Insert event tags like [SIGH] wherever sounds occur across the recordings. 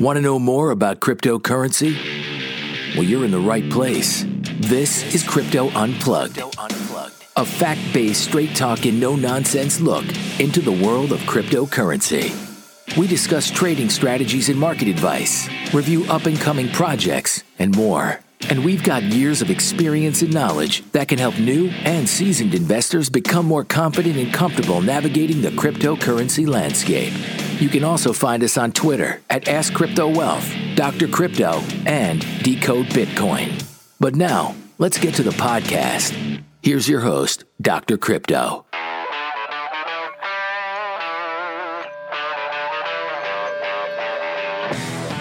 Want to know more about cryptocurrency? Well, you're in the right place. This is Crypto Unplugged, a fact based, straight talking, no nonsense look into the world of cryptocurrency. We discuss trading strategies and market advice, review up and coming projects, and more. And we've got years of experience and knowledge that can help new and seasoned investors become more confident and comfortable navigating the cryptocurrency landscape. You can also find us on Twitter at Ask Crypto Wealth, Dr. Crypto, and Decode Bitcoin. But now, let's get to the podcast. Here's your host, Dr. Crypto.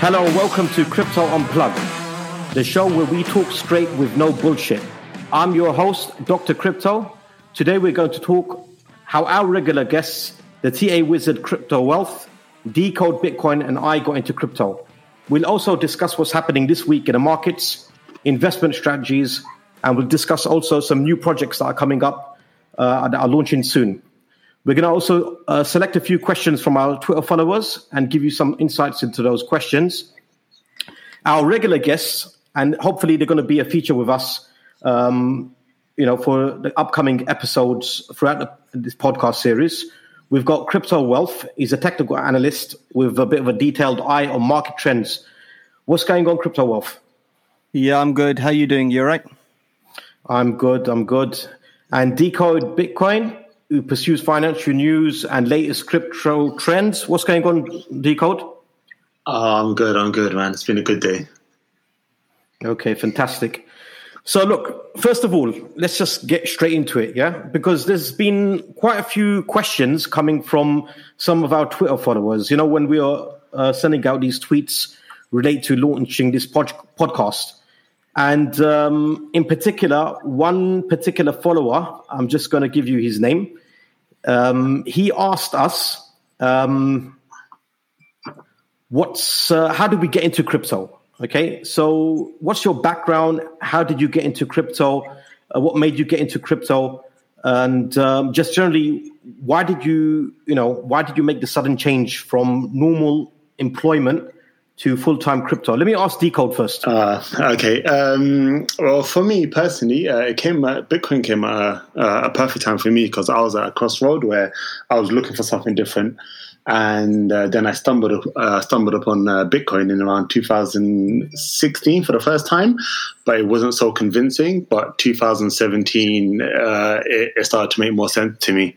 Hello, welcome to Crypto Unplugged, the show where we talk straight with no bullshit. I'm your host, Dr. Crypto. Today we're going to talk how our regular guests, the TA Wizard Crypto Wealth, Decode Bitcoin, and I got into crypto. We'll also discuss what's happening this week in the markets, investment strategies, and we'll discuss also some new projects that are coming up uh, that are launching soon. We're going to also uh, select a few questions from our Twitter followers and give you some insights into those questions. Our regular guests, and hopefully they're going to be a feature with us, um, you know, for the upcoming episodes throughout the, this podcast series. We've got Crypto Wealth. He's a technical analyst with a bit of a detailed eye on market trends. What's going on, Crypto Wealth? Yeah, I'm good. How are you doing? You all right? I'm good. I'm good. And Decode Bitcoin, who pursues financial news and latest crypto trends. What's going on, Decode? Oh, I'm good. I'm good, man. It's been a good day. Okay, fantastic. So, look, first of all, let's just get straight into it, yeah? Because there's been quite a few questions coming from some of our Twitter followers. You know, when we are uh, sending out these tweets relate to launching this pod- podcast. And um, in particular, one particular follower, I'm just going to give you his name. Um, he asked us, um, "What's uh, how do we get into crypto?" Okay, so what's your background? How did you get into crypto? Uh, what made you get into crypto? And um, just generally, why did you, you know, why did you make the sudden change from normal employment to full time crypto? Let me ask Decode first. Uh, okay. Um, well, for me personally, uh, it came at, Bitcoin came at a, a perfect time for me because I was at a crossroad where I was looking for something different. And uh, then I stumbled uh, stumbled upon uh, Bitcoin in around 2016 for the first time, but it wasn't so convincing. But 2017, uh, it, it, started to make more sense to me.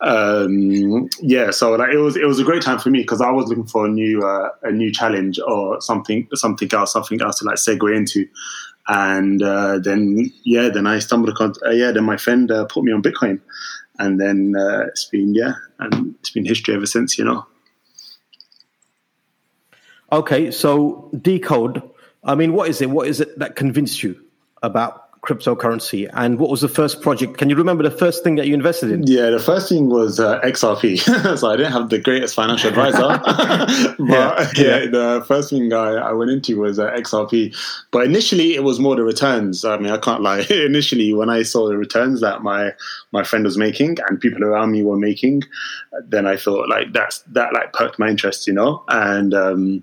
Um, yeah, so like it was it was a great time for me because I was looking for a new uh, a new challenge or something something else something else to like segue into. And uh, then yeah, then I stumbled upon yeah. Then my friend put me on Bitcoin and then uh, it's been yeah, and it's been history ever since. You know. Okay, so decode. I mean, what is it? What is it that convinced you about cryptocurrency? And what was the first project? Can you remember the first thing that you invested in? Yeah the first thing was uh, xrp [LAUGHS] so i didn't have the greatest financial advisor [LAUGHS] [LAUGHS] but yeah, yeah. the first thing I, I went into was uh, xrp but initially it was more the returns. I mean i can't lie. Initially when i saw the returns that my my friend was making and people around me were making then i thought like that's that like perked my interest you know? And um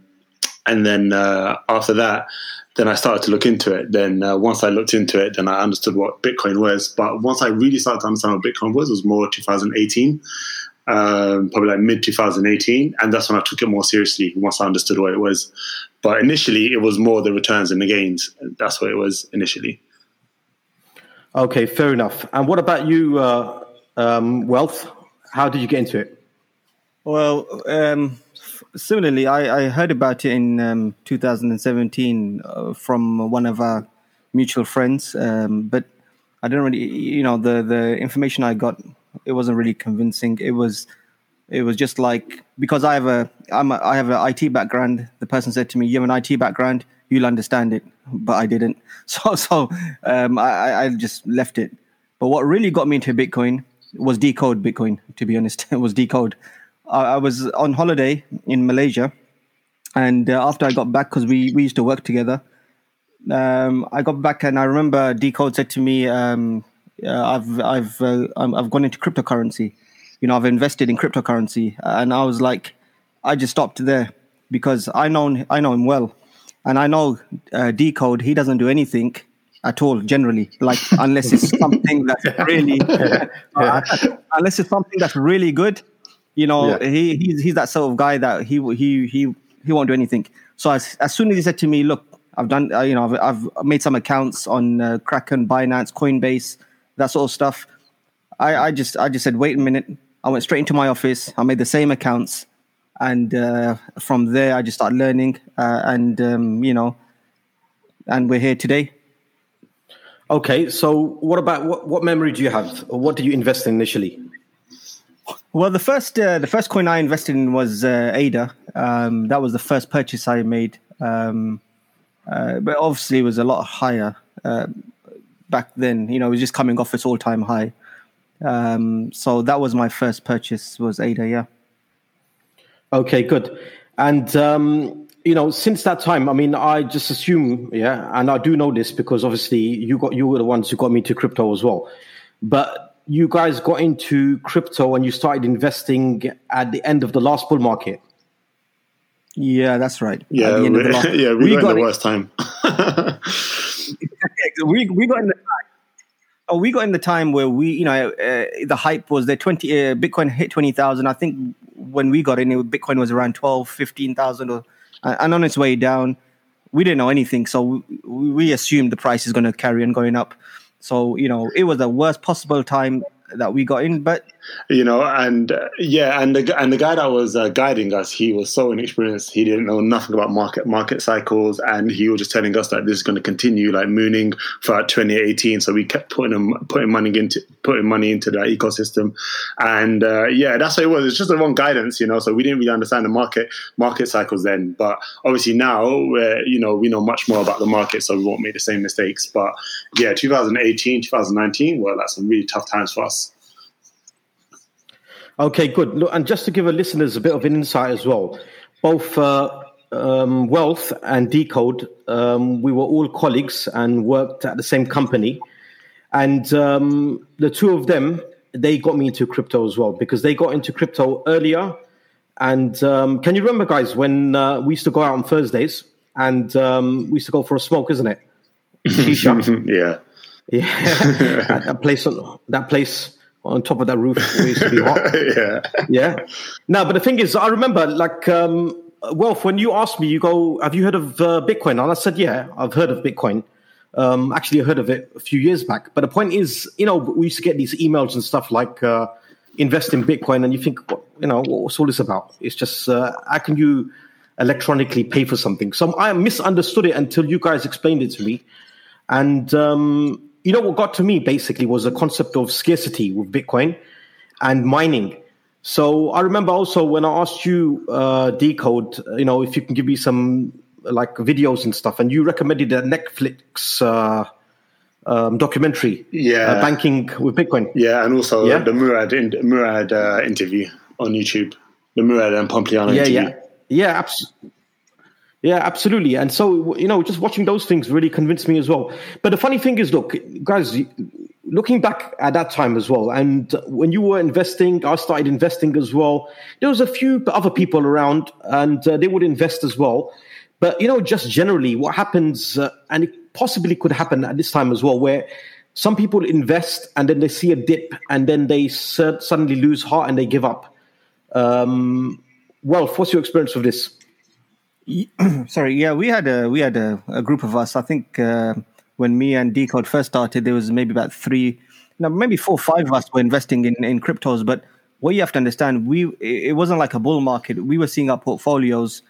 and then uh, after that then I started to look into it. Then uh, once I looked into it, then I understood what Bitcoin was. But once I really started to understand what Bitcoin was, it was more 2018, um, probably like mid 2018, and that's when I took it more seriously. Once I understood what it was, but initially it was more the returns and the gains. That's what it was initially. Okay, fair enough. And what about you, uh, um, Wealth? How did you get into it? Well, um, similarly, I, I, heard about it in um, 2017 uh, from one of our mutual friends, um, but I didn't really, you know, the the information I got, it wasn't really convincing. It was, it was just like because I have a, I'm a, I have an IT background. The person said to me, "You have an IT background, you'll understand it," but I didn't. [LAUGHS] So so um, I, I just left it. But what really got me into Bitcoin was decode Bitcoin. To be honest, [LAUGHS] it was decode. I, was on holiday in Malaysia, and uh, after I got back, because we, we used to work together, um, I got back and I remember Decode said to me, um, uh, "I've I've uh, I've gone into cryptocurrency. You know, I've invested in cryptocurrency," and I was like, I just stopped there because I know I know him well, and I know uh, Decode. He doesn't do anything at all generally, like unless it's [LAUGHS] something that's really uh, [LAUGHS] unless it's something that's really good. You know, yeah. he he's, he's that sort of guy that he he he he won't do anything. So as as soon as he said to me, look, I've done uh, you know I've, I've made some accounts on uh, Kraken, Binance, Coinbase, that sort of stuff. I, I just I just said, wait a minute. I went straight into my office. I made the same accounts, and uh, from there I just started learning. Uh, and um, you know, and we're here today. Okay, so what about what, what memory do you have? What did you invest in initially? Well, the first uh, the first coin I invested in was uh, ADA. Um, that was the first purchase I made, um, uh, but obviously it was a lot higher uh, back then. You know, it was just coming off its all time high. Um, so that was my first purchase was ADA. Yeah. Okay, good. And um, you know, since that time, I mean, I just assume, yeah, and I do know this because obviously you got you were the ones who got me to crypto as well. But you guys got into crypto and you started investing at the end of the last bull market. Yeah, that's right. Yeah, we, [LAUGHS] yeah, we, we got, got in the worst time. [LAUGHS] we we got in the Oh, we got in the time where we, you know, uh, the hype was there. Twenty uh, Bitcoin hit twenty thousand. I think when we got in, it, Bitcoin was around 12, 15,000 or and on its way down. We didn't know anything, so we, we assumed the price is going to carry on going up. So you know, it was the worst possible time that we got in. But you know, and uh, yeah, and the and the guy that was uh, guiding us, he was so inexperienced. He didn't know nothing about market market cycles, and he was just telling us that this is going to continue like mooning throughout 2018. So we kept putting him, putting money into putting money into that ecosystem, and uh, yeah, that's what it was. It's just the wrong guidance, you know. So we didn't really understand the market market cycles then. But obviously now, we're, you know, we know much more about the market, so we won't make the same mistakes. But yeah, 2018, 2019, well, that's some really tough times for us. Okay, good. Look, and just to give our listeners a bit of an insight as well, both uh, um, Wealth and Decode, um, we were all colleagues and worked at the same company. And um, the two of them, they got me into crypto as well because they got into crypto earlier. And um, can you remember, guys, when uh, we used to go out on Thursdays and um, we used to go for a smoke, isn't it? [LAUGHS] yeah. Yeah. [LAUGHS] that place, that place on top of that roof it used to be hot. [LAUGHS] yeah. Yeah. No, but the thing is, I remember like, um, Wealth, when you asked me, you go, have you heard of uh, Bitcoin? And I said, yeah, I've heard of Bitcoin. Um, actually, I heard of it a few years back. But the point is, you know, we used to get these emails and stuff like, uh, invest in Bitcoin. And you think, you know, what's all this about? It's just, uh, how can you electronically pay for something? So I misunderstood it until you guys explained it to me. And, um, you know what got to me basically was the concept of scarcity with Bitcoin and mining. So I remember also when I asked you, uh, Decode, you know, if you can give me some like videos and stuff, and you recommended a Netflix uh, um, documentary, yeah, uh, banking with Bitcoin, yeah, and also yeah? the Murad in, Murad uh, interview on YouTube, the Murad and Pompliano yeah, interview. yeah, yeah, absolutely. Yeah, absolutely. And so, you know, just watching those things really convinced me as well. But the funny thing is, look, guys, looking back at that time as well, and when you were investing, I started investing as well. There was a few other people around, and uh, they would invest as well. But you know, just generally, what happens, uh, and it possibly could happen at this time as well, where some people invest and then they see a dip, and then they suddenly lose heart and they give up. Um, well, what's your experience with this? [CLEARS THROAT] Sorry, yeah, we had a we had a, a group of us. I think uh, when me and Decode first started, there was maybe about three, no, maybe four, five of us were investing in in cryptos. But what you have to understand, we it wasn't like a bull market. We were seeing our portfolios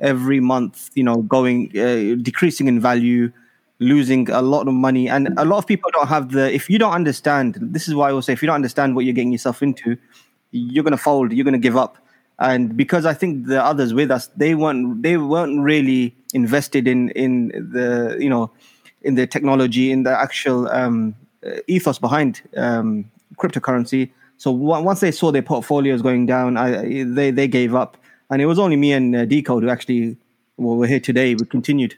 every month, you know, going uh, decreasing in value, losing a lot of money, and a lot of people don't have the. If you don't understand, this is why I will say, if you don't understand what you're getting yourself into, you're going to fold. You're going to give up and because I think the others with us they weren't they weren't really invested in in the you know in the technology in the actual um, ethos behind um, cryptocurrency. So w- once they saw their portfolios going down, I, they they gave up, and it was only me and uh, Decode who actually well, we're here today. We continued.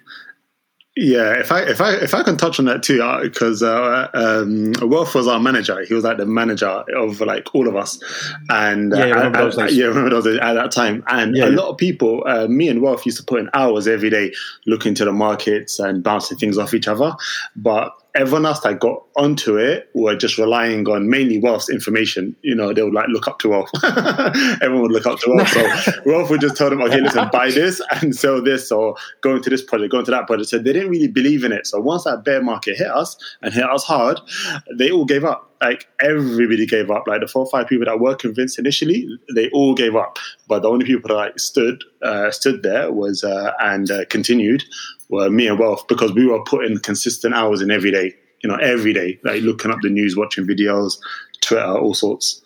Yeah, if I if I if I can touch on that too, because uh, uh, um, Wealth was our manager. He was like the manager of like all of us, and yeah, uh, remember those days. yeah, remember those days at that time. And Yeah. a lot of people, uh, me and Wealth used to put in hours every day looking to the markets and bouncing things off each other. But everyone else that got onto it were just relying on mainly Wealth's information. You know, they would like look up to Wealth. [LAUGHS] everyone would look up to Wealth. So [LAUGHS] Wealth would just tell them, okay, listen, buy this and sell this, or go into this project, go into that project. So they didn't really believe in it. So once that bear market hit us and hit us hard, they all gave up. Like everybody gave up. Like the four or five people that were convinced initially, they all gave up. But the only people that like stood uh, stood there was uh, and uh, continued were me and Wealth because we were putting consistent hours in every day. You know, every day, like looking up the news, watching videos, Twitter, all sorts.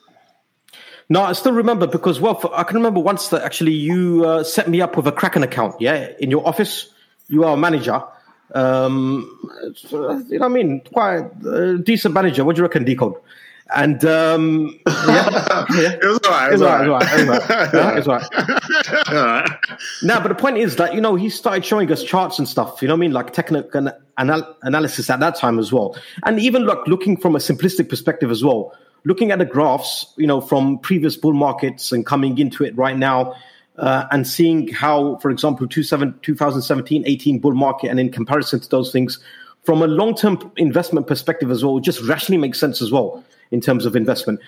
No, I still remember because well, I can remember once that actually you uh, set me up with a Kraken account. Yeah, in your office, you are a manager. Um, you know I mean? Quite a decent manager. What do you reckon, Decode? And um, [LAUGHS] yeah, yeah. It was alright. It It's was all right, all right, yeah, it's all right. [LAUGHS] Alright. No, but the point is that you know he started showing us charts and stuff. You know what I mean, like technical anal- analysis at that time as well, and even look looking from a simplistic perspective as well. Looking at the graphs, you know, from previous bull markets and coming into it right now, uh, and seeing how, for example, 2017, 18 bull market, and in comparison to those things, from a long term investment perspective as well, just rationally makes sense as well in terms of investment,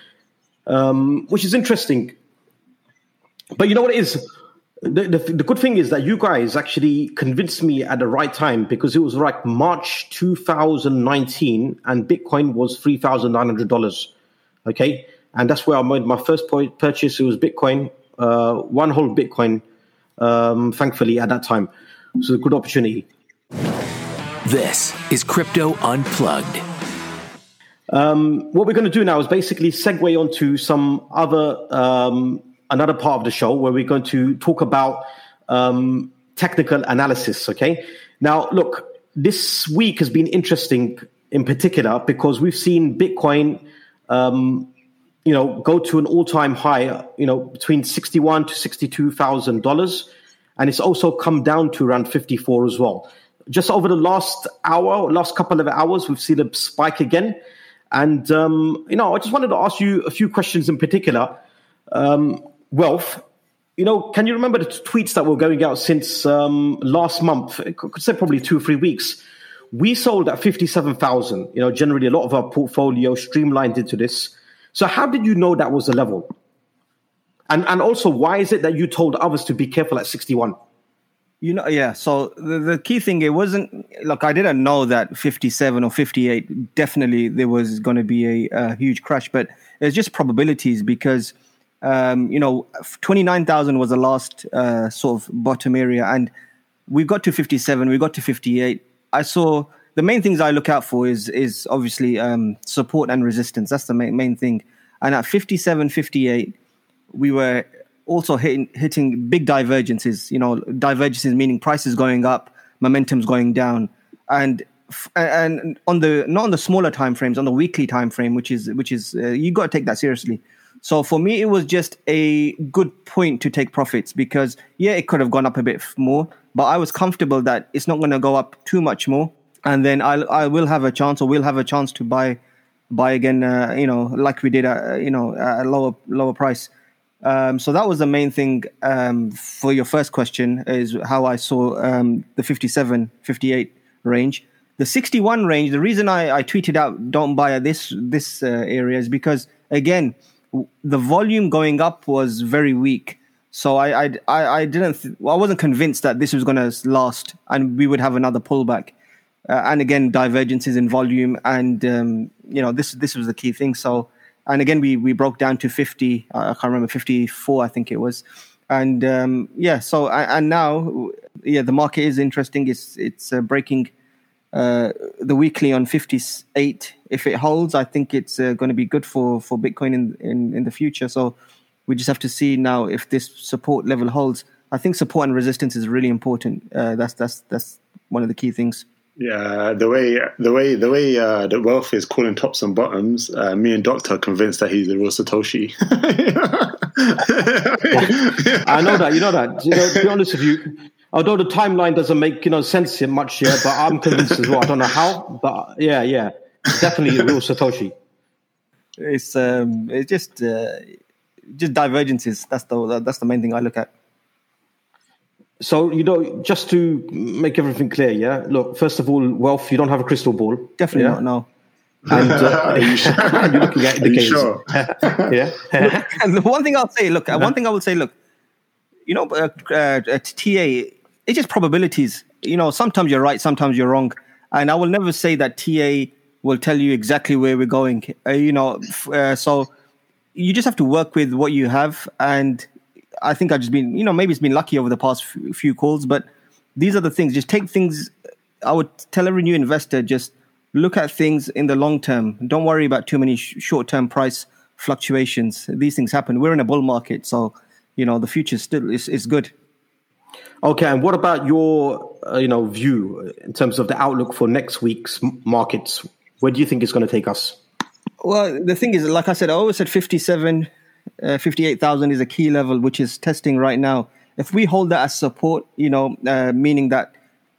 um, which is interesting. But you know what it is? The, the, the good thing is that you guys actually convinced me at the right time because it was like March 2019 and Bitcoin was $3,900. Okay. And that's where I made my first purchase. It was Bitcoin, uh, one whole Bitcoin, um, thankfully, at that time. So a good opportunity. This is Crypto Unplugged. what we're going to do now is basically segue onto some other um, another part of the show where we're going to talk about um, technical analysis. Okay. Now, look, this week has been interesting in particular because we've seen Bitcoin, um, you know, go to an all-time high, you know, between sixty-one to sixty-two thousand dollars, and it's also come down to around fifty-four as well. Just over the last hour, last couple of hours, we've seen a spike again. And um, you know, I just wanted to ask you a few questions in particular. Um, Wealth, you know, can you remember the tweets that were going out since um, last month? I could say probably two or three weeks. We sold at fifty-seven thousand. You know, generally a lot of our portfolio streamlined into this. So, how did you know that was the level? And and also, why is it that you told others to be careful at sixty-one? You know, yeah. So the, the key thing, it wasn't. Look, I didn't know that fifty-seven or fifty-eight. Definitely, there was going to be a, a huge crash, but it's just probabilities because, um, you know, twenty-nine thousand was the last uh, sort of bottom area, and we got to fifty-seven. We got to fifty-eight. I saw the main things I look out for is is obviously um, support and resistance. That's the main main thing. And at 57, 58, we were also hitting hitting big divergences. You know, divergences meaning prices going up, momentum's going down, and and on the not on the smaller time frames, on the weekly time frame, which is which is uh, you got to take that seriously. So for me, it was just a good point to take profits because yeah, it could have gone up a bit more, but I was comfortable that it's not going to go up too much more, and then I I will have a chance or we'll have a chance to buy buy again. Uh, you know, like we did, at, you know, at a lower lower price. Um, so that was the main thing um, for your first question is how I saw um, the 57, 58 range. The 61 range, the reason I, I tweeted out don't buy at this this uh, area is because again, w- the volume going up was very weak. So I I I, I didn't th- well, I wasn't convinced that this was going to last and we would have another pullback. Uh, and again, divergences in volume and um, you know this this was the key thing. So and again we we broke down to 50 i can't remember 54 i think it was. And um yeah so and now yeah the market is interesting. It's it's uh, breaking uh the weekly on 58 if it holds i think it's uh, going to be good for for bitcoin in, in in the future. So we just have to see now if this support level holds. I think support and resistance is really important. Uh, that's that's that's one of the key things Yeah, the way the way the way uh, the wealth is calling tops and bottoms. Uh, me and Doctor are convinced that he's the real Satoshi. I know that. You know that. You know, to be honest with you, although the timeline doesn't make you know sense here much here, but I'm convinced as well. I don't know how, but yeah, yeah, definitely the real Satoshi. It's um, it's just uh, just divergences. That's the that's the main thing I look at. So you know, just to make everything clear, yeah. Look, first of all, wealth. You don't have a crystal ball. Definitely yeah? not. No. [LAUGHS] And uh, you [LAUGHS] are [LAUGHS] looking at indicators. sure? yeah. and the one thing I'll say, look, one thing I will say, look, you know, uh, uh, TA, it's just probabilities. You know, sometimes you're right, sometimes you're wrong, and I will never say that TA will tell you exactly where we're going. Uh, you know, uh, so you just have to work with what you have, and I think I've just been, you know, maybe it's been lucky over the past few, few calls, but these are the things. Just take things. I would tell every new investor just look at things in the long term. Don't worry about too many sh- short term price fluctuations. These things happen. We're in a bull market, so you know the future still is, is good. Okay, and what about your uh, you know view in terms of the outlook for next week's markets? Where do you think it's going to take us? Well, the thing is, like I said, I always said 57, uh, 58,000 is a key level, which is testing right now. If we hold that as support, you know, uh, meaning that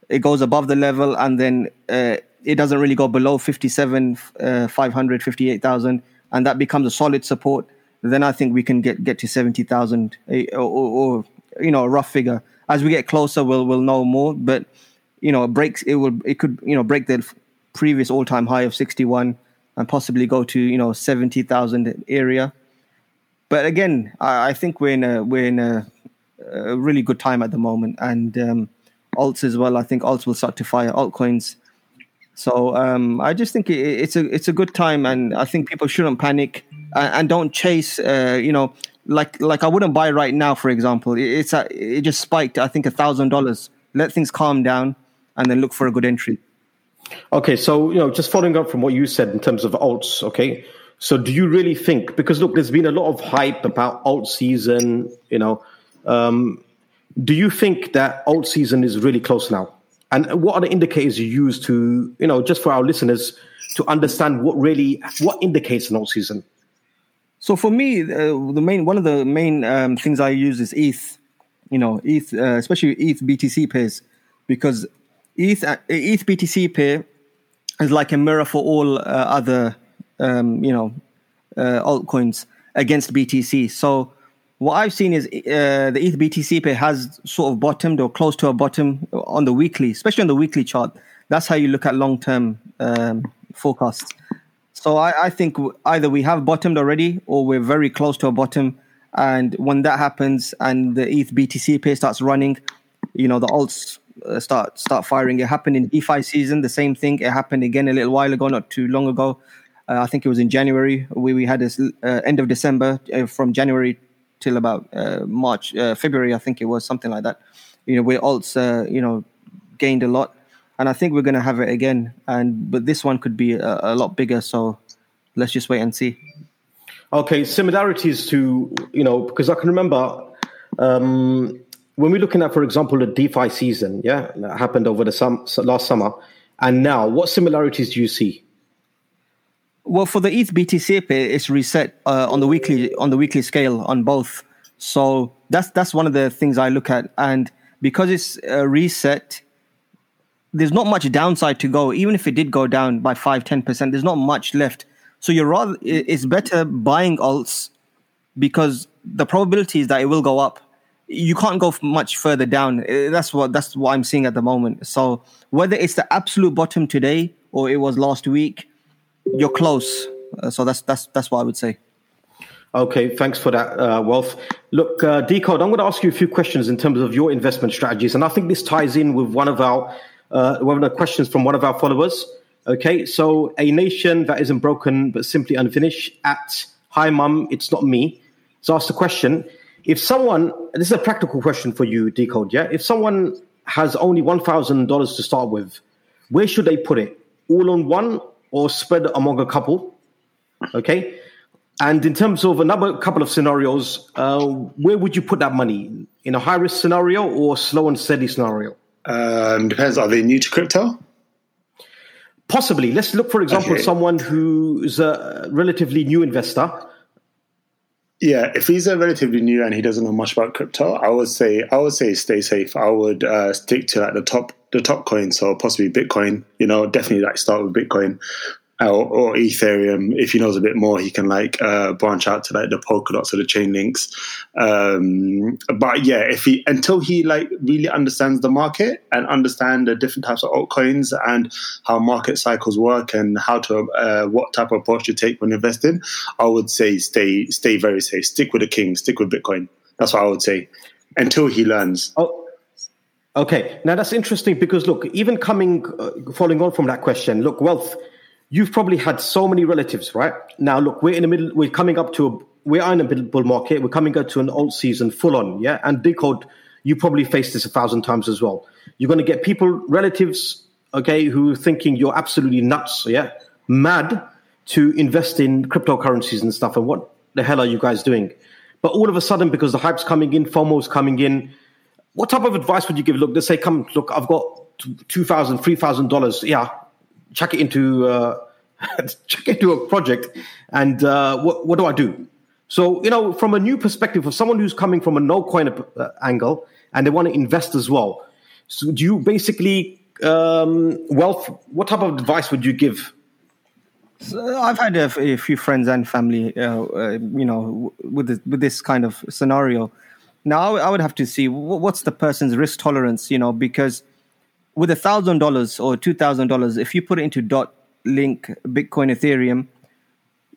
it goes above the level and then uh, it doesn't really go below 57, uh, 500, 58,000, and that becomes a solid support, then I think we can get, get to 70,000 eh, or, or, you know, a rough figure. As we get closer, we'll, we'll know more, but, you know, it breaks, it will, it could, you know, break the previous all-time high of 61 and possibly go to, you know, 70,000 area. But again, I, I, think we're in a, we're in a, a really good time at the moment. And, um, alts as well. I think alts will start to fire altcoins so um, I just think it, it's a it's a good time, and I think people shouldn't panic and, and don't chase. Uh, you know, like like I wouldn't buy right now, for example. It, it's a, it just spiked. I think a thousand dollars. Let things calm down, and then look for a good entry. Okay, so you know, just following up from what you said in terms of alts. Okay, so do you really think? Because look, there's been a lot of hype about alt season. You know, um, do you think that alt season is really close now? And what are the indicators you use to, you know, just for our listeners to understand what really what indicates an alt season? So for me, uh, the main one of the main um, things I use is ETH. You know, ETH, uh, especially ETH BTC pairs, because ETH uh, ETH BTC pair is like a mirror for all uh, other, um, you know, uh, altcoins against BTC. So what I've seen is uh, the ETH BTC pair has sort of bottomed or close to a bottom on the weekly, especially on the weekly chart. That's how you look at long term um, forecasts. So I, I, think either we have bottomed already or we're very close to a bottom. And when that happens and the ETH BTC pair starts running, you know, the alts uh, start start firing. It happened in DeFi season, the same thing. It happened again a little while ago, not too long ago. Uh, I think it was in January. We, we had this uh, end of December uh, from January till about March, February, I think it was something like that. You know, where alts, you know, gained a lot, and I think we're going to have it again. And but this one could be a, a, lot bigger. So let's just wait and see. Okay, similarities to you know because I can remember um, when we're looking at, for example, the DeFi season, yeah, that happened over the sum, last summer, and now, what similarities do you see? Well, for the ETH BTC pair, it's reset uh, on the weekly on the weekly scale on both. So that's that's one of the things I look at, and because it's uh, reset, there's not much downside to go. Even if it did go down by 5 10 percent, there's not much left. So you're rather it's better buying alts because the probability is that it will go up. You can't go much further down. Uh, that's what that's what I'm seeing at the moment. So whether it's the absolute bottom today or it was last week you're close. Uh, so that's that's that's what I would say. Okay, thanks for that, uh, Wealth. Look, uh, Decode, I'm going to ask you a few questions in terms of your investment strategies, and I think this ties in with one of our uh, one of the questions from one of our followers. Okay, so a nation that isn't broken but simply unfinished. At hi, mum, it's not me. So ask the question: If someone, this is a practical question for you, Decode. Yeah, if someone has only one thousand dollars to start with, where should they put it? All on one or spread among a couple. Okay. And in terms of another couple of scenarios, uh, where would you put that money? In a high risk scenario or slow and steady scenario? Um, depends. Are they new to crypto? Possibly. Let's look, for example, okay. someone who's a relatively new investor. Yeah, if he's a relatively new and he doesn't know much about crypto, I would say I would say stay safe. I would uh, stick to like the top the top coins, so possibly Bitcoin. You know, definitely like start with Bitcoin or, or, Ethereum. If he knows a bit more, he can like uh, branch out to like the Polkadots or the Chainlinks. Um, but yeah, if he until he like really understands the market and understand the different types of altcoins and how market cycles work and how to uh, what type of approach to take when investing, I would say stay stay very safe. Stick with the king. Stick with Bitcoin. That's what I would say until he learns. Oh. Okay, now that's interesting because look, even coming, uh, following on from that question, look, wealth you've probably had so many relatives, right? Now, look, we're in the middle, we're coming up to a, we are in a bull market, we're coming up to an alt season full on, yeah? And Decode, you probably faced this a thousand times as well. You're going to get people, relatives, okay, who are thinking you're absolutely nuts, yeah? Mad to invest in cryptocurrencies and stuff. And what the hell are you guys doing? But all of a sudden, because the hype's coming in, FOMO's coming in, what type of advice would you give? Look, let's say, come, look, I've got $2,000, $3,000. Yeah, chuck it into uh, [LAUGHS] chuck it into a project, and uh, what what do I do? So you know, from a new perspective, for someone who's coming from a no coin uh, angle and they want to invest as well, so do you basically um, wealth? What type of advice would you give? So I've had a, a, few friends and family, uh, uh, you know, with with this kind of scenario. Now I would have to see what's the person's risk tolerance, you know, because with a thousand dollars or two thousand dollars, if you put it into dot link Bitcoin Ethereum,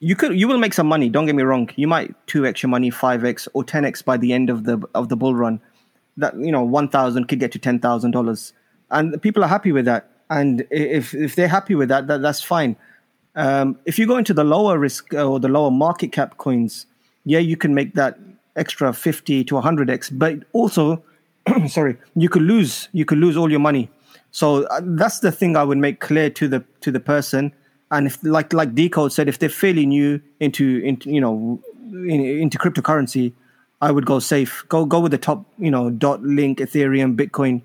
you could you will make some money. Don't get me wrong. You might two x your money, five x or ten x by the end of the of the bull run. That you know one thousand could get to ten thousand dollars, and people are happy with that. And if if they're happy with that, that that's fine. Um, if you go into the lower risk uh, or the lower market cap coins, yeah, you can make that extra fifty to hundred x. But also, [COUGHS] sorry, you could lose you could lose all your money so uh, that's the thing I would make clear to the to the person. And if like like Decode said, if they're fairly new into into you know in, into cryptocurrency, I would go safe. Go go with the top you know dot link Ethereum Bitcoin,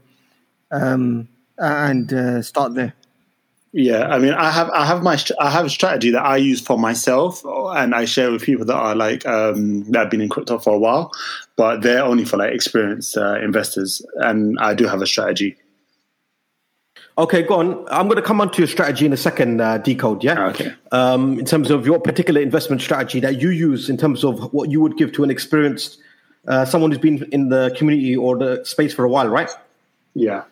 um, and uh, start there. Yeah, I mean, I have I have my I have a strategy that I use for myself, and I share with people that are like um, that have been in crypto for a while, but they're only for like experienced uh, investors. And I do have a strategy Okay, go on. I'm going to come on to your strategy in a second, uh, Decode, yeah? Okay. Um, in terms of your particular investment strategy that you use in terms of what you would give to an experienced, uh, someone who's been in the community or the space for a while, right? Yeah.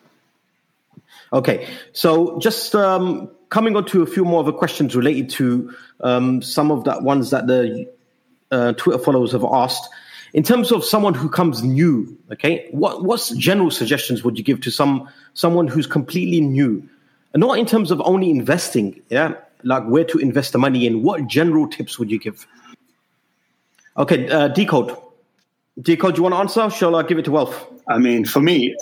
Okay. So just um, coming on to a few more of the questions related to um, some of the ones that the uh, Twitter followers have asked in terms of someone who comes new, okay, what what general suggestions would you give to some someone who's completely new, and not in terms of only investing, yeah, like where to invest the money in. What general tips would you give? Okay, uh, decode. Decode, you want to answer? Shall I give it to Wolf? I mean, for me,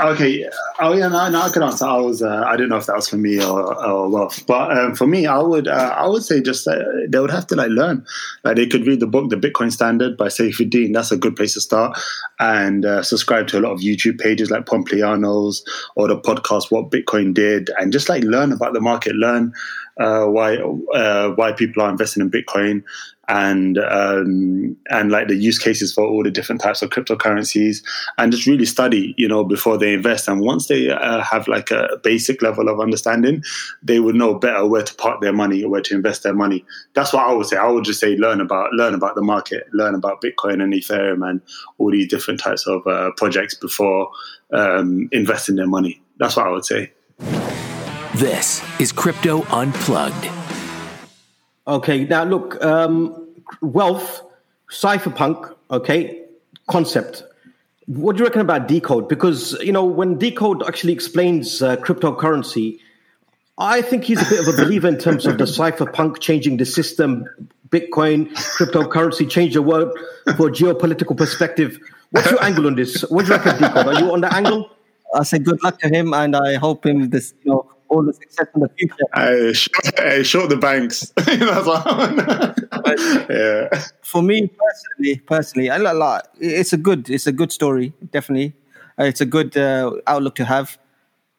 uh, okay. Oh yeah, no, no, I can answer. I was, uh, I don't know if that was for me or, or Wealth, but um, for me, I would, uh, I would say just uh, they would have to like learn. Like they could read the book, The Bitcoin Standard by Saifedean. That's a good place to start, and uh, subscribe to a lot of YouTube pages like Pompliano's or the podcast What Bitcoin Did, and just like learn about the market, learn uh, why uh, why people are investing in Bitcoin and um, and like the use cases for all the different types of cryptocurrencies, and just really study, you know, before they invest. And once they uh, have like a basic level of understanding, they would know better where to park their money or where to invest their money. That's what I would say. I would just say learn about learn about the market, learn about Bitcoin and Ethereum and all these different types of uh, projects before um, investing their money. That's what I would say. This is Crypto Unplugged. Okay, now look, um, wealth, cypherpunk, okay, concept. What do you reckon about decode? Because you know when decode actually explains uh, cryptocurrency, I think he's a bit of a believer in terms of the [LAUGHS] cypherpunk changing the system, Bitcoin, cryptocurrency change the world for geopolitical perspective. What's your angle on this? What do you reckon, decode? Are you on the angle? I say good luck to him, and I hope him this you know all the success in the future. I short, I short the banks. [LAUGHS] [LAUGHS] yeah. For me personally, personally, I like it's a good, it's a good story. Definitely, uh, it's a good uh, outlook to have.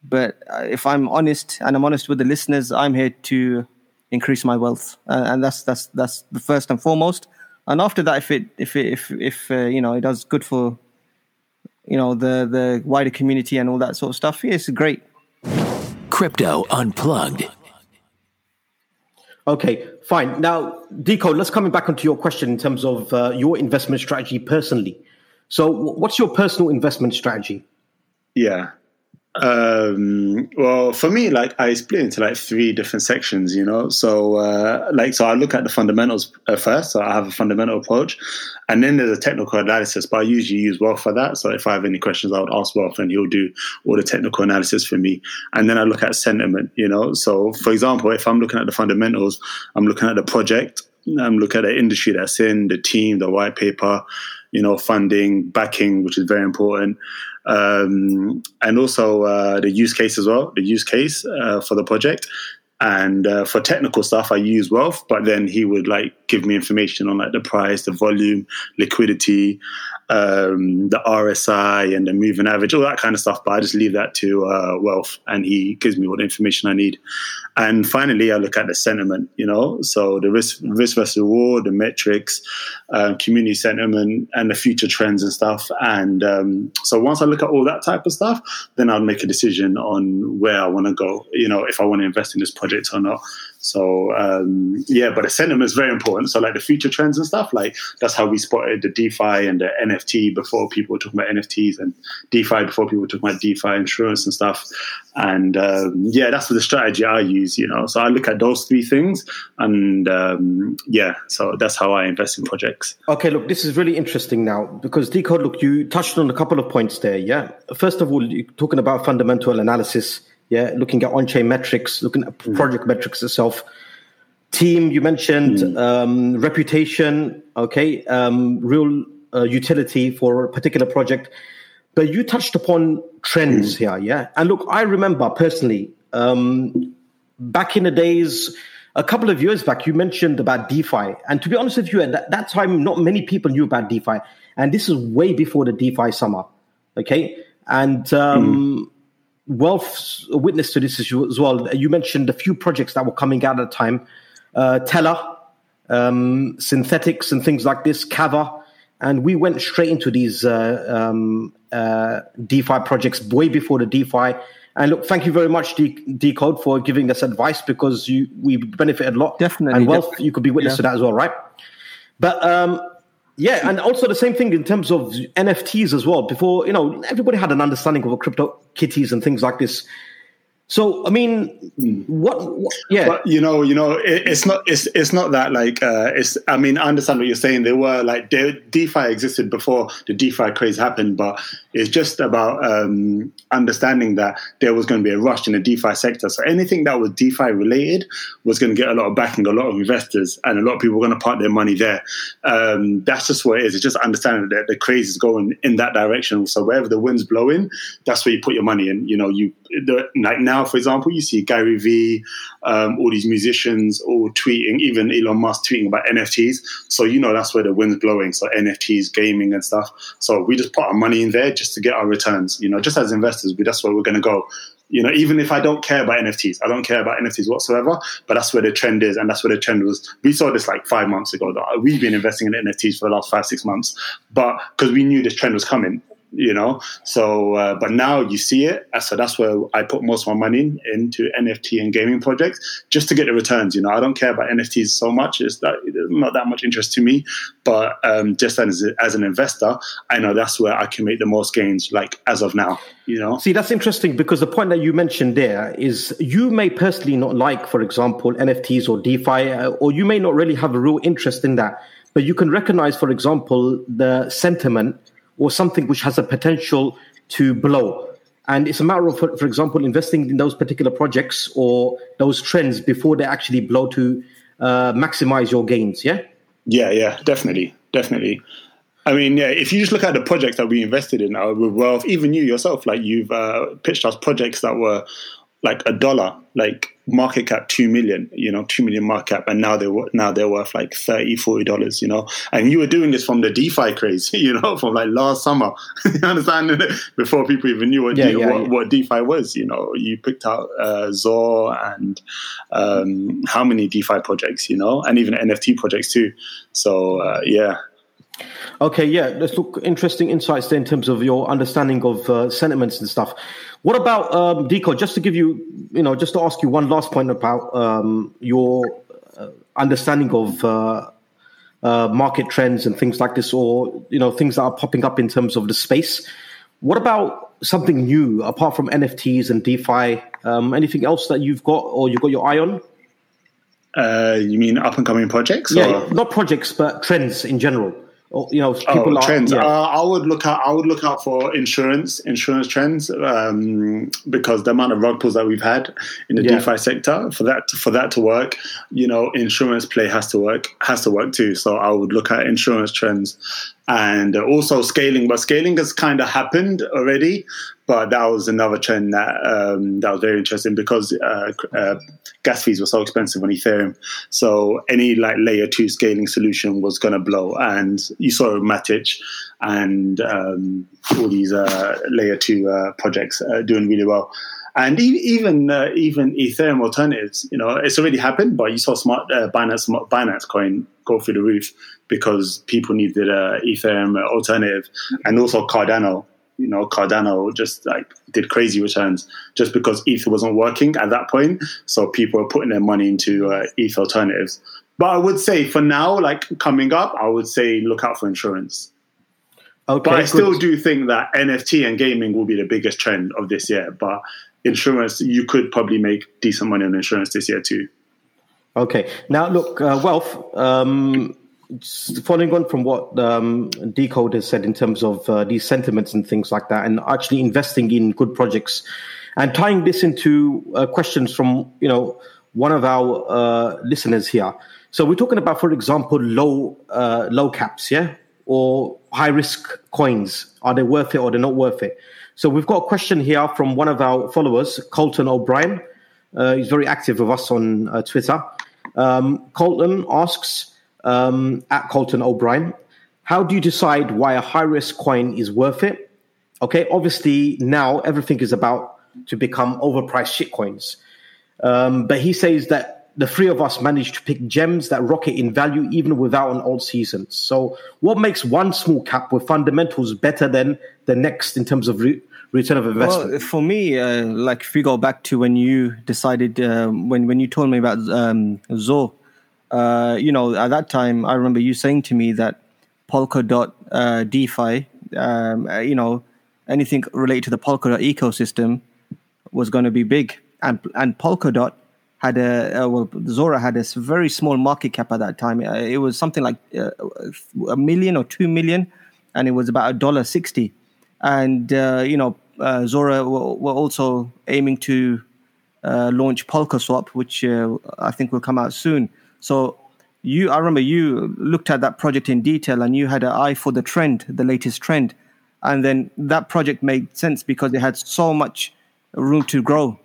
But uh, if I'm honest, and I'm honest with the listeners, I'm here to increase my wealth, uh, and that's that's that's the first and foremost. and after that, if it if it, if if uh, you know it does good for you know the the wider community and all that sort of stuff, yeah, it's great. Crypto unplugged. Okay, fine. Now, Deco, let's come back onto your question in terms of uh, your investment strategy personally. So, what's your personal investment strategy? Yeah. Um, well, for me, like I split into like three different sections, you know. So, uh, like, so I look at the fundamentals uh, first. So I have a fundamental approach, and then there's a technical analysis. But I usually use Wealth for that. So if I have any questions, I would ask Wealth, and he'll do all the technical analysis for me. And then I look at sentiment, you know. So, for example, if I'm looking at the fundamentals, I'm looking at the project. I'm looking at the industry that's in, the team, the white paper, you know, funding, backing, which is very important um, and also uh, the use case as well, the use case uh, for the project. And uh, for technical stuff, I use Wealth, but then he would like give me information on like the price, the volume, liquidity, um, the RSI, and the moving average, all that kind of stuff. But I just leave that to uh, Wealth, and he gives me the information I need. And finally, I look at the sentiment, you know, so the risk, risk versus reward, the metrics, uh, community sentiment, and the future trends and stuff. And um, so once I look at all that type of stuff, then I'll make a decision on where I want to go, you know, if I want to invest in this project or not. So um, yeah, but the sentiment is very important. So like the future trends and stuff, like that's how we spotted the DeFi and the NFT before people were talking about NFTs and DeFi before people were talking about DeFi insurance and stuff. And um, yeah, that's the strategy I use. You know, so I look at those three things, and um, yeah, so that's how I invest in projects. Okay, look, this is really interesting now because Decode, look, you touched on a couple of points there. Yeah, first of all, you're talking about fundamental analysis yeah, looking at on-chain metrics, looking at mm. project metrics itself. Team, you mentioned mm. um, reputation, okay, um, real uh, utility for a particular project. But you touched upon trends mm. here, yeah. And look, I remember personally, um, back in the days, a couple of years back, you mentioned about DeFi. And to be honest with you, at that, that time, not many people knew about DeFi. And this is way before the DeFi summer, okay? And um, Wealth's a witness to this issue as well. You mentioned a few projects that were coming out at the time, uh, Tela, um, Synthetix, and things like this, Kava, and we went straight into these uh, um, uh, DeFi projects way before the DeFi. And look, thank you very much, Decode, for giving us advice because you we benefited a lot. Definitely, and Wealth, definitely. you could be witness yeah. to that as well, right? But um, yeah, and also the same thing in terms of NFTs as well. Before, you know, everybody had an understanding of crypto kitties and things like this. So I mean, what, what? yeah, but, you know, you know, it, it's not it's it's not that like uh, it's. I mean, I understand what you're saying. There were like De- DeFi existed before the DeFi craze happened, but it's just about um, understanding that there was going to be a rush in the DeFi sector. So anything that was DeFi related was going to get a lot of backing, a lot of investors, and a lot of people were going to park their money there. Um, that's just what it is. It's just understanding that the craze is going in that direction. So wherever the wind's blowing, that's where you put your money in. You know, you the, like now, for example, you see Gary Vee, um, all these musicians all tweeting, even Elon Musk tweeting about NFTs. So you know that's where the wind's blowing. So NFTs, gaming, and stuff. So we just put our money in there just to get our returns. You know, just as investors, that's where we're going to go. You know, even if I don't care about NFTs, I don't care about NFTs whatsoever. But that's where the trend is, and that's where the trend was. We saw this like five months ago. That We've been investing in NFTs for the last five, six months, but because we knew this trend was coming, you know? So uh, but now you see it so that's where i put most of my money in, into nft and gaming projects just to get the returns you know? I don't care about nfts so much it's that not that much interest to me but um, just as, as an investor i know that's where i can make the most gains like as of now you know? See that's interesting because the point that you mentioned there is you may personally not like for example nfts or defi uh, or you may not really have a real interest in that but you can recognize for example the sentiment or something which has a potential to blow. And it's a matter of, for, example, investing in those particular projects or those trends before they actually blow to uh, maximize your gains. Yeah. Yeah, yeah, definitely, definitely. I mean, yeah, if you just look at the projects that we invested in uh, with Wealth, even you yourself, like you've uh, pitched us projects that were like a dollar, like market cap two million, you know, two million market cap, and now they're now they're worth like 30 40 dollars, you know. And you were doing this from the DeFi craze, [LAUGHS] you know, from like last summer. [LAUGHS] you understand? [LAUGHS] Before people even knew what, yeah, De- yeah, what, yeah. what, DeFi was, you know, you picked out uh, Zor and um, how many DeFi projects, you know, and even NFT projects too. So uh, yeah, Okay, yeah, let's look interesting insights there in terms of your understanding of uh, sentiments and stuff. What about um, Deco? Just to give you, you know, just to ask you one last point about um, your uh, understanding of uh, uh, market trends and things like this, or you know, things that are popping up in terms of the space. What about something new apart from NFTs and DeFi? Um, anything else that you've got or you've got your eye on? Uh, you mean up and coming projects? Yeah, or? not projects, but trends in general you know people oh, are, trends. Yeah. Uh, I would look out. I would look out for insurance, insurance trends, um, because the amount of rug pulls that we've had in the yeah. DeFi sector for that for that to work, you know, insurance play has to work has to work too. So I would look at insurance trends and also scaling. But scaling has kind of happened already, but that was another trend that um, that was very interesting because uh, uh, gas fees were so expensive on Ethereum. So any like layer two scaling solution was going to blow, and you saw Matic and um, all these uh, layer two uh, projects uh, doing really well. And even uh, even Ethereum alternatives, you know, it's already happened. But you saw smart Binance Binance Coin go through the roof because people needed a Ethereum alternative, and also Cardano you know, Cardano just like did crazy returns just because ETH wasn't working at that point. So people were putting their money into uh, ETH alternatives. But I would say for now, like coming up, I would say look out for insurance. Okay, but I still do think that NFT and gaming will be the biggest trend of this year. But insurance, you could probably make decent money on insurance this year too. Okay. Now, look, uh, wealth. Um, following on from what um, Decode has said in terms of uh, these sentiments and things like that, and actually investing in good projects, and tying this into uh, questions from you know one of our uh, listeners here. So we're talking about, for example, low uh, low caps, yeah, or high risk coins. Are they worth it or they're not worth it? So we've got a question here from one of our followers, Colton O'Brien. Uh, he's very active with us on uh, Twitter. Um, Colton asks um, at Colton O'Brien. How do you decide why a high risk coin is worth it? Okay, obviously now everything is about to become overpriced shitcoins. Um, but he says that the three of us managed to pick gems that rocket in value even without an alt season. So, what makes one small cap with fundamentals better than the next in terms of re- return of investment? Well, for me, uh, like if we go back to when you decided, uh, when when you told me about um, Zor, uh, you know, at that time, I remember you saying to me that Polkadot uh, DeFi, um, uh, you know, anything related to the Polkadot ecosystem was going to be big, and and Polkadot had a uh, well, Zora had a very small market cap at that time. Uh, it was something like uh, a million or two million, and it was about a dollar sixty. And you know, Zora were, were, also aiming to launch PolkaSwap, which I think will come out soon. So you, I remember you looked at that project in detail and you had an eye for the trend, the latest trend, and then that project made sense because it had so much room to grow.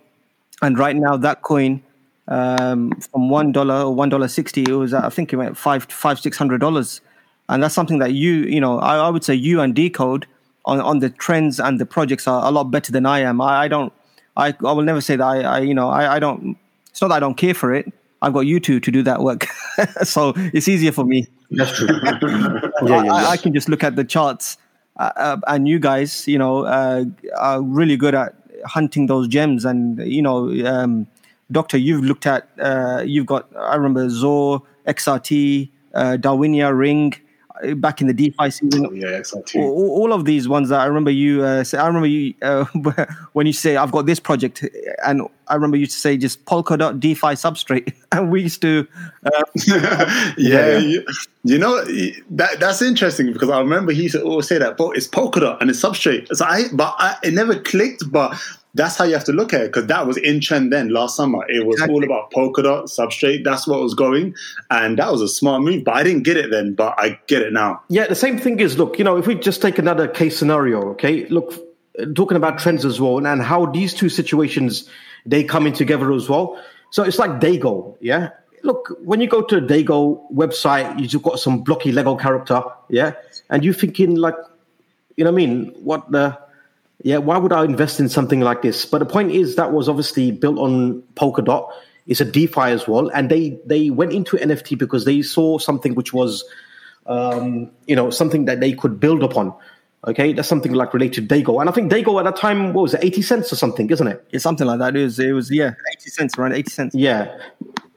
And right now, that coin um, from one dollar or one dollar sixty, it was I think it went five five six hundred dollars, and that's something that you you know I, I, would say you and Decode on on the trends and the projects are a lot better than I am. I, I don't I I will never say that I, I you know I, I don't. It's not that I don't care for it. I've got you two to do that work, [LAUGHS] so it's easier for me. That's true. yeah, [LAUGHS] yeah, yeah. I, I, can just look at the charts, uh, uh, and you guys, you know, uh, are really good at hunting those gems. And you know, um, Doctor, you've looked at, uh, you've got. I remember Zor, XRT, uh, Darwinia Ring back in the DeFi season. Oh, yeah, all, all, of these ones that I remember you uh, say, I remember you uh, [LAUGHS] when you say I've got this project, and I remember you to say just Polkadot DeFi substrate, [LAUGHS] and we used to. Uh, [LAUGHS] yeah, yeah. You, you, know that that's interesting because I remember he used to always say that, but it's Polkadot and it's substrate. So I, but I, it never clicked, but that's how you have to look at it because that was in trend then last summer. It was exactly. all about polka dot substrate. That's what was going, and that was a smart move. But I didn't get it then, but I get it now. Yeah, the same thing is look. You know, if we just take another case scenario, okay, look. talking about trends as well, and how these two situations they come in together as well. So it's like Dego, yeah. Look, when you go to the Dego website, you just got some blocky Lego character, yeah, and you're thinking like, you know what I mean? What the, yeah? Why would I invest in something like this? But the point is that was obviously built on Polkadot. It's a DeFi as well, and they they went into NFT because they saw something which was, um, you know, something that they could build upon. Okay, that's something like related to Dego, and I think Dego at that time what was it, eighty cents or something, isn't it? It's something like that. It was, it was yeah, eighty cents, around eighty cents. Yeah,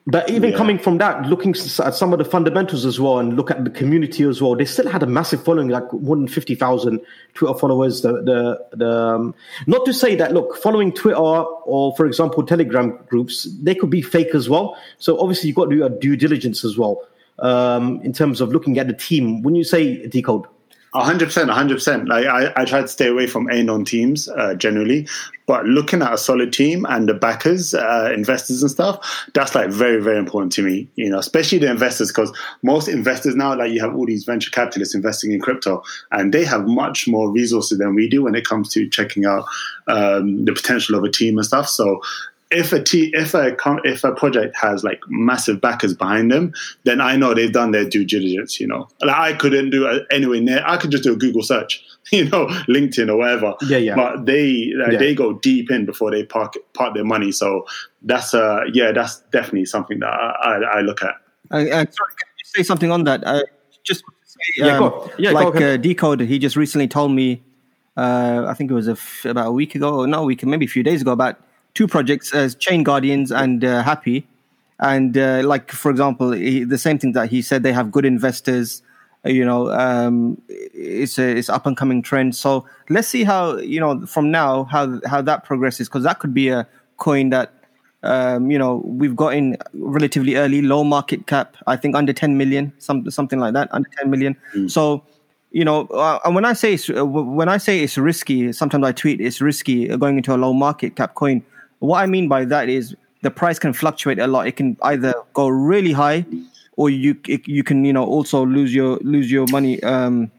but even Yeah. coming from that, looking at some of the fundamentals as well, and look at the community as well, they still had a massive following, like more than fifty thousand Twitter followers. The the the um, not to say that look, following Twitter or for example Telegram groups, they could be fake as well. So obviously you've got to do a due diligence as well um, in terms of looking at the team. When you say decode, hundred percent, hundred percent. Like I, I try to stay away from anon teams uh, generally, but looking at a solid team and the backers, uh, investors and stuff, that's like very, very important to me. You know, especially the investors, because most investors now, like you have all these venture capitalists investing in crypto, and they have much more resources than we do when it comes to checking out um, the potential of a team and stuff. So if a t- if a com- if a project has like massive backers behind them, then I know they've done their due diligence. You know, like I couldn't do it anywhere near. I could just do a Google search, [LAUGHS] you know, LinkedIn or whatever. Yeah, yeah. But they like, Yeah. they go deep in before they park park their money. So that's uh yeah, that's definitely something that I, I, I look at. Uh, uh, sorry, can you say something on that? Uh, just to say, Yeah, um, go. Yeah, like ahead. uh, Decode, he just recently told me, uh, I think it was a f- about a week ago, or not a week, maybe a few days ago, about two projects as Chain Guardians and uh, HAPI. And uh, like, for example, he, the same thing that he said, they have good investors. uh, You know, um, it's a it's up and coming trend. So let's see how you know from now how how that progresses because that could be a coin that um, you know, we've got in relatively early, low market cap. I think under 10 million, some something like that, under 10 million. So, you know, uh, and when I say it's, uh, when I say it's risky, sometimes I tweet it's risky uh, going into a low market cap coin. What I mean by that is the price can fluctuate a lot. It can either go really high, or you it, you can you know also lose your lose your money um,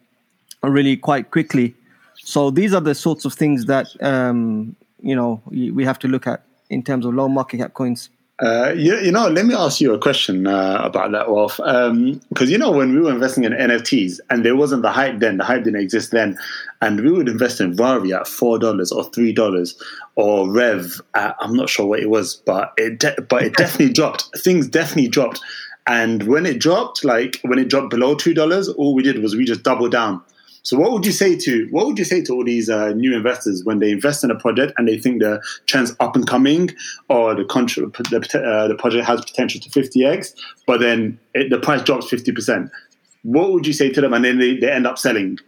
really quite quickly. So these are the sorts of things that um, you know we have to look at in terms of low market cap coins. Uh, you, you know, let me ask you a question uh, about that, Wolf. Because you know, when we were investing in NFTs, and there wasn't the hype then, the hype didn't exist then, and we would invest in Rari at four dollars or three dollars, or REVV. At, I'm not sure what it was, but it de- but it definitely [LAUGHS] dropped. Things definitely dropped, and when it dropped, like when it dropped below two dollars, all we did was we just doubled down. So what would you say to what would you say to all these uh, new investors when they invest in a project and they think the trend's up and coming or the contra- the, uh, the project has potential to 50x, but then it, the price drops 50%? What would you say to them and then they, they end up selling?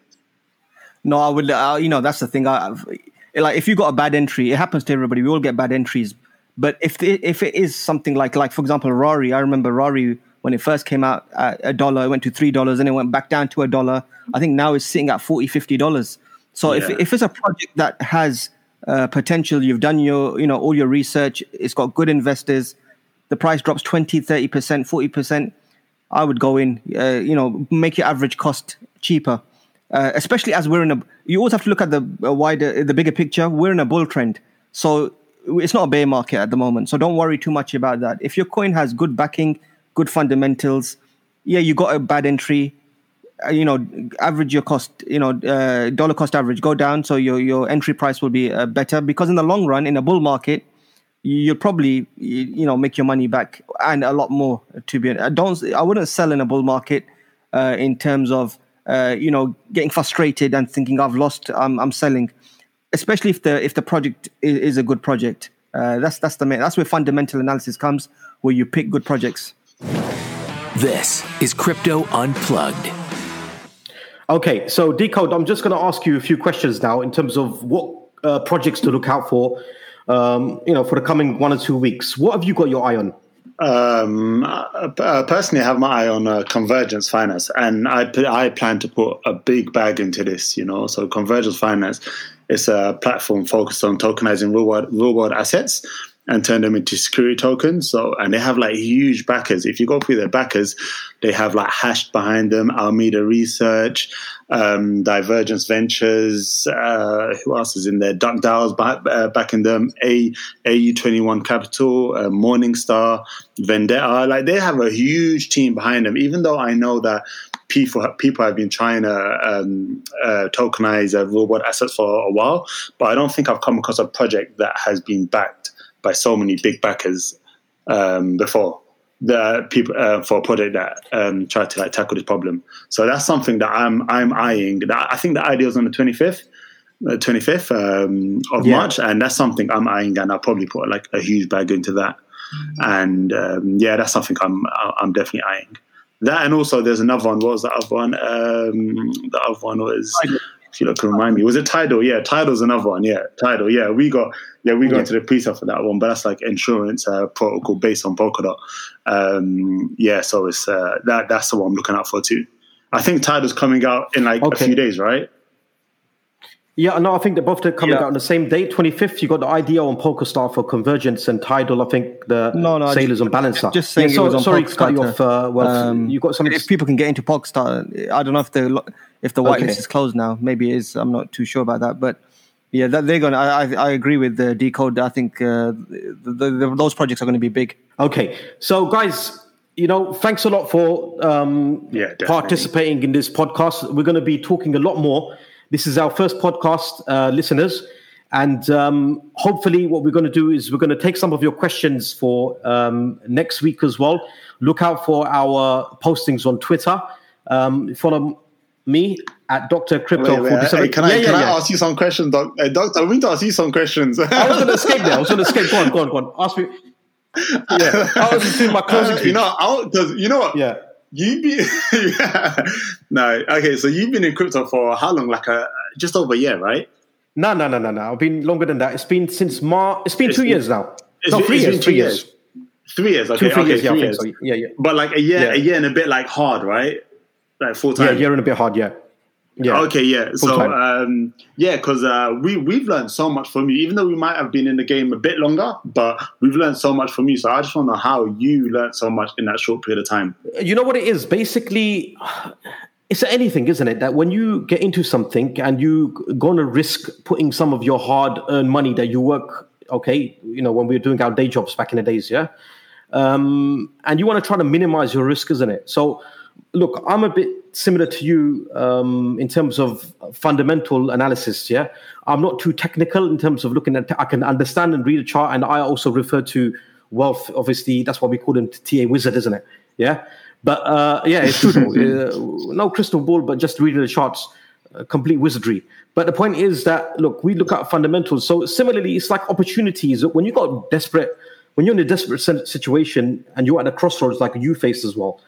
No, I would. Uh, you know, that's the thing. I, I've- like, if you got a bad entry, it happens to everybody. We all get bad entries. But if it, if it is something like, like for example, Rari, I remember Rari when it first came out at a dollar, it went to three dollars, and it went back down to a dollar. I think now it's sitting at 40 50 dollars. So if if it's a project that has uh, potential, you've done your you know all your research, it's got good investors, the price drops 20, 30 percent, 40 percent. I would go in, uh, you know, make your average cost cheaper. Uh, especially as we're in a, you always have to look at the uh, wider, the bigger picture. We're in a bull trend, so it's not a bear market at the moment. So don't worry too much about that. If your coin has good backing, good fundamentals, yeah, you got a bad entry. Uh, you know, average your cost. You know, uh, dollar cost average go down, so your your entry price will be uh, better because in the long run, in a bull market, you'll probably you know make your money back and a lot more to be I don't I wouldn't sell in a bull market uh, in terms of uh, you know getting frustrated and thinking I've lost I'm, I'm selling especially if the if the project is, is a good project uh, that's that's the main that's where fundamental analysis comes where you pick good projects This is Crypto Unplugged. Okay, so Decode, I'm just going to ask you a few questions now in terms of what uh, projects to look out for, um, you know, for the coming one or two weeks. What have you got your eye on? Um, uh, uh, personally, I have my eye on uh, Convergence Finance, and I I plan to put a big bag into this. You know, so Convergence Finance is a platform focused on tokenizing real world, real world assets, and turn them into security tokens. So, and they have like huge backers. If you go through their backers, they have like Hashed behind them, Alameda Research, um, Divergence Ventures. Uh, who else is in there? DuckDAO's back, uh, backing them. A AU21 Capital, uh, Morningstar, Vendetta. Like they have a huge team behind them. Even though I know that people people have been trying to um, uh, tokenize uh, assets for a while, but I don't think I've come across a project that has been backed by so many big backers um, before the people uh, for a project that um, tried to like tackle this problem. So that's something that I'm I'm eyeing. That I think the idea is on the 25th. 25th um, of yeah. March, and that's something I'm eyeing, and I'll probably put like a huge bag into that. And um, yeah, that's something I'm I'm definitely eyeing. That and also there's another one. What was the other one? Um, the other one was you can remind me, was it Tidal? Yeah, Tidal's another one. Yeah, Tidal. Yeah, we got yeah we got yeah. into the pre-sale for that one, but that's like insurance uh, protocol based on Polkadot. Um, yeah, so it's uh, that that's the one I'm looking out for too. I think Tidal's coming out in like okay. a few days, right? Yeah, no, I think they're both coming yeah. out on the same date, 25th. You got the IDO on Polkastar for Convergence and Tidal, I think the no, no, Sailors on Balancer. Just saying yeah, so, sorry to cut you off. Uh, well, um, you got some. If people can get into Polkastar, I don't know if the if the whitelist okay. is closed now. Maybe it is. I'm not too sure about that, but yeah, that, they're going. I, I agree with the decode. I think uh, the, the, those projects are going to be big. Okay, so guys, you know, thanks a lot for um, yeah, participating in this podcast. We're going to be talking a lot more this is our first podcast, uh, listeners. And um, hopefully, what we're going to do is we're going to take some of your questions for um, next week as well. Look out for our postings on Twitter. Um, follow me at Dr. Crypto. Wait, wait, hey, can I, yeah, can yeah, I ask you some questions, doc? Hey, doctor? I need to ask you some questions. I was going to escape there. I was going to escape. Go on, go on, go on. Ask me. [LAUGHS] Yeah, I was doing my closing. Uh, you know, because you know what? Yeah You've been [LAUGHS] yeah. no okay. So you've been in crypto for how long? Like a just over a year, right? No, no, no, no, no. I've been longer than that. It's been since March. It's been it's two been, years now. No, three years. Three years. Three years. Okay. Two, three okay, years. Three yeah, years. So. Yeah, yeah. But like a year, yeah. a year and a bit like hard, right? Like full time. Yeah, a year and a bit hard. Yeah. Yeah. Okay. Yeah. So um, yeah, because uh, we we've learned so much from you. Even though we might have been in the game a bit longer, but we've learned so much from you. So I just want to know how you learned so much in that short period of time. You know what it is? Basically, it's anything, isn't it? That when you get into something and you going to risk putting some of your hard-earned money that you work, okay, you know, when we were doing our day jobs back in the days, yeah, um, and you want to try to minimize your risk, isn't it? So look, I'm a bit similar to you um, in terms of fundamental analysis. Yeah, I'm not too technical in terms of looking at. I can understand and read a chart, and I also refer to wealth. Obviously, that's why we call him TA wizard, isn't it? Yeah, but uh, yeah, it's true. [LAUGHS] uh, no crystal ball, but just reading the charts, uh, complete wizardry. But the point is that look, we look at fundamentals. So similarly, it's like opportunities. When you got desperate, when you're in a desperate situation and you're at a crossroads like you face as well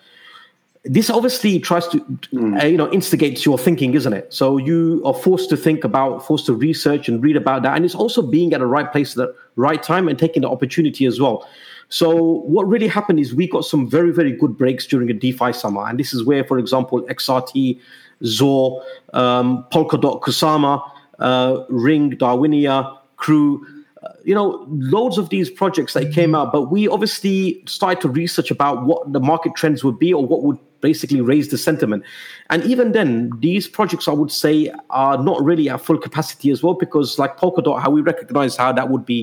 this obviously tries to mm. uh, you know instigates your thinking isn't it? So you are forced to think about forced to research and read about that. And it's also being at the right place at the right time and taking the opportunity as well. So what really happened is we got some very very good breaks during a defi summer. And this is where for example xrt zor um, polkadot kusama uh, ring darwinia crew you know, loads of these projects that came out, but we obviously started to research about what the market trends would be or what would basically raise the sentiment. And even then, these projects, I would say, are not really at full capacity as well, because like Polkadot, how we recognize how that would be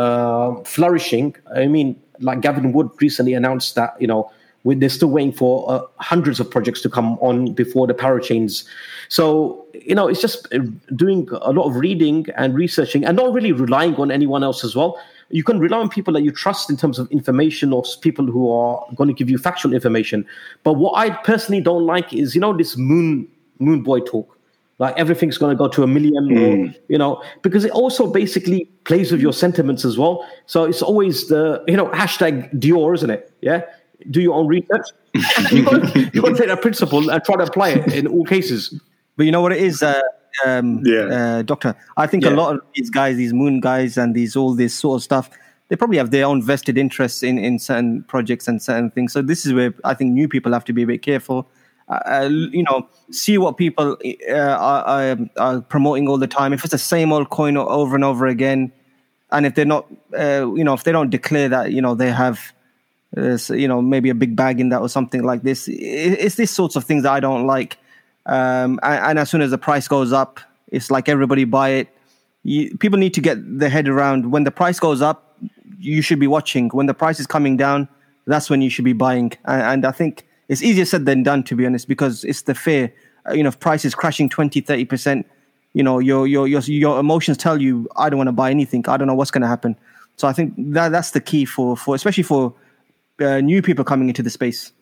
uh, flourishing. I mean, like Gavin Wood recently announced that, you know, they're still waiting for uh, hundreds of projects to come on before the parachains. So, you know, it's just uh, doing a lot of reading and researching and not really relying on anyone else as well. You can rely on people that you trust in terms of information or people who are going to give you factual information. But what I personally don't like is, you know, this moon moon boy talk. Like everything's going to go to a million, mm. or, you know, because it also basically plays with your sentiments as well. So it's always the, you know, hashtag DYOR, isn't it? Yeah do your own research. you've, got, got to take that principle and try to apply it in all cases. But you know what it is, uh, um, yeah. Uh, Doctor? I think yeah. a lot of these guys, these moon guys, and these all this sort of stuff, they probably have their own vested interests in, in certain projects and certain things. So this is where I think new people have to be a bit careful. Uh, uh you know, see what people uh, are, are, promoting all the time. If it's the same old coin over and over again, and if they're not, uh, you know, if they don't declare that, you know, they have, uh, you know, maybe a big bag in that or something like this. It's these sorts of things that I don't like. Um, and, and, as soon as the price goes up, it's like everybody buy it. You, people need to get their head around when the price goes up, you should be watching. When the price is coming down, that's when you should be buying. And, and I think it's easier said than done, to be honest, because it's the fear. Uh, you know, if price is crashing 20, 30 percent you know your your your your emotions tell you I don't want to buy anything. I don't know what's going to happen. So I think that that's the key for for especially for uh, new people coming into the space.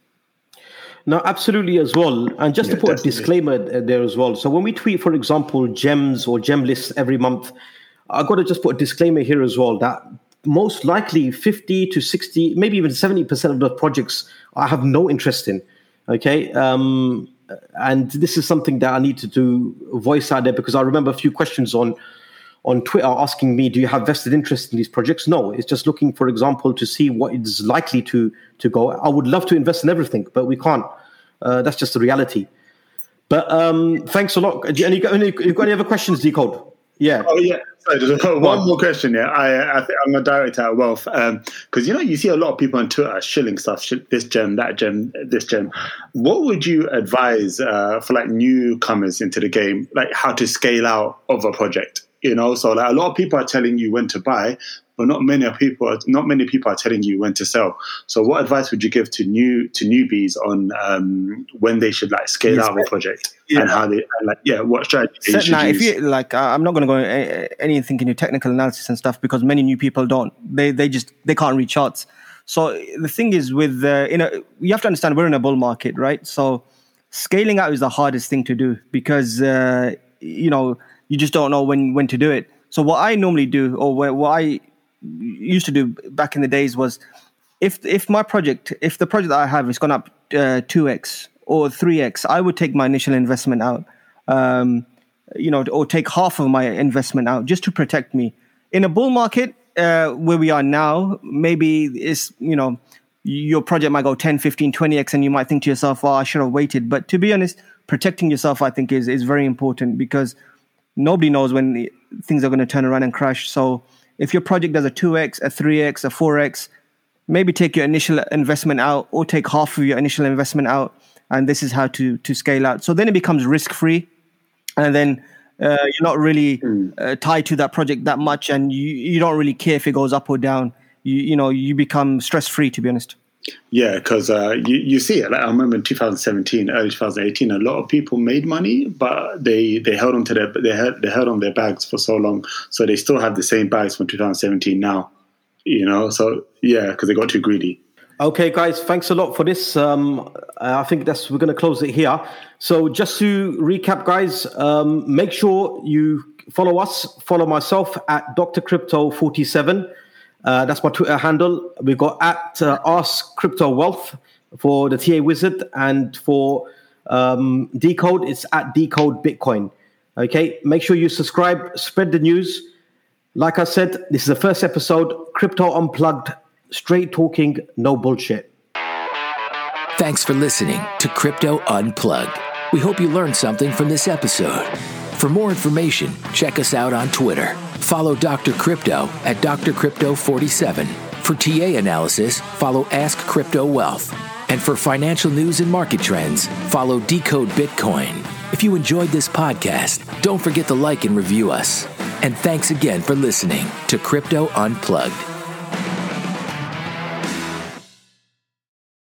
No, absolutely as well. And just yeah, to put definitely. a disclaimer there as well. So when we tweet, for example, gems or gem lists every month, I've got to just put a disclaimer here as well that most likely 50 to 60, maybe even 70% of the projects I have no interest in. Okay. Um, and this is something that I need to do voice out there because I remember a few questions on on Twitter asking me, "Do you have vested interest in these projects?" No, it's just looking, for example, to see what is likely to to go. I would love to invest in everything, but we can't. Uh, that's just the reality. But um, thanks a lot. Any, any, you got any other questions, Decode? Yeah. Oh yeah. Sorry, one more question. Yeah, I, I think I'm a director at Wealth because um, you know you see a lot of people on Twitter shilling stuff, this gem, that gem, this gem. What would you advise uh, for like newcomers into the game, like how to scale out of a project? You know, so like a lot of people are telling you when to buy, but not many people not many people are telling you when to sell. So, what advice would you give to new to newbies on um, when they should like scale yes, out a project yeah. and how they like yeah what strategy so, now, use? if you like, I'm not going to go anything into technical analysis and stuff because many new people don't. They they just they can't read charts. So the thing is with uh, you know you have to understand we're in a bull market, right? So scaling out is the hardest thing to do because uh, you know you just don't know when when to do it. So what I normally do, or what I used to do back in the days was if if my project if the project that I have has gone up uh, two uh, x or three x, I would take my initial investment out, um, you know, or take half of my investment out just to protect me. In a bull market uh, where we are now, maybe it's you know your project might go 10, 15, 20x, and you might think to yourself, "Oh, I should have waited." But to be honest, protecting yourself, I think, is is very important because nobody knows when things are going to turn around and crash. So if your project does a 2x, a 3x, a 4x, maybe take your initial investment out or take half of your initial investment out. And this is how to, to scale out. So then it becomes risk free. And then uh, you're not really hmm. uh, tied to that project that much. And you, you don't really care if it goes up or down. You, you know, you become stress free, to be honest. Yeah, because uh, you, you see it. Like, I remember in 2017, early 2018, a lot of people made money, but they, they held on to their they held, they held on their bags for so long, so they still have the same bags from 2017 now. You know, so yeah, because they got too greedy. Okay, guys, thanks a lot for this. Um, I think that's we're going to close it here. So just to recap, guys, um, make sure you follow us, follow myself at Dr. Crypto 47. Uh, that's my Twitter handle. We've got at uh, Ask Crypto Wealth for the TA Wizard, and for um, Decode, it's at Decode Bitcoin. Okay, make sure you subscribe, spread the news. Like I said, this is the first episode, Crypto Unplugged, straight talking, no bullshit. Thanks for listening to Crypto Unplugged. We hope you learned something from this episode. For more information, check us out on Twitter. Follow Dr. Crypto at Dr. Crypto 47. For TA analysis, follow Ask Crypto Wealth. And for financial news and market trends, follow Decode Bitcoin. If you enjoyed this podcast, don't forget to like and review us. And thanks again for listening to Crypto Unplugged.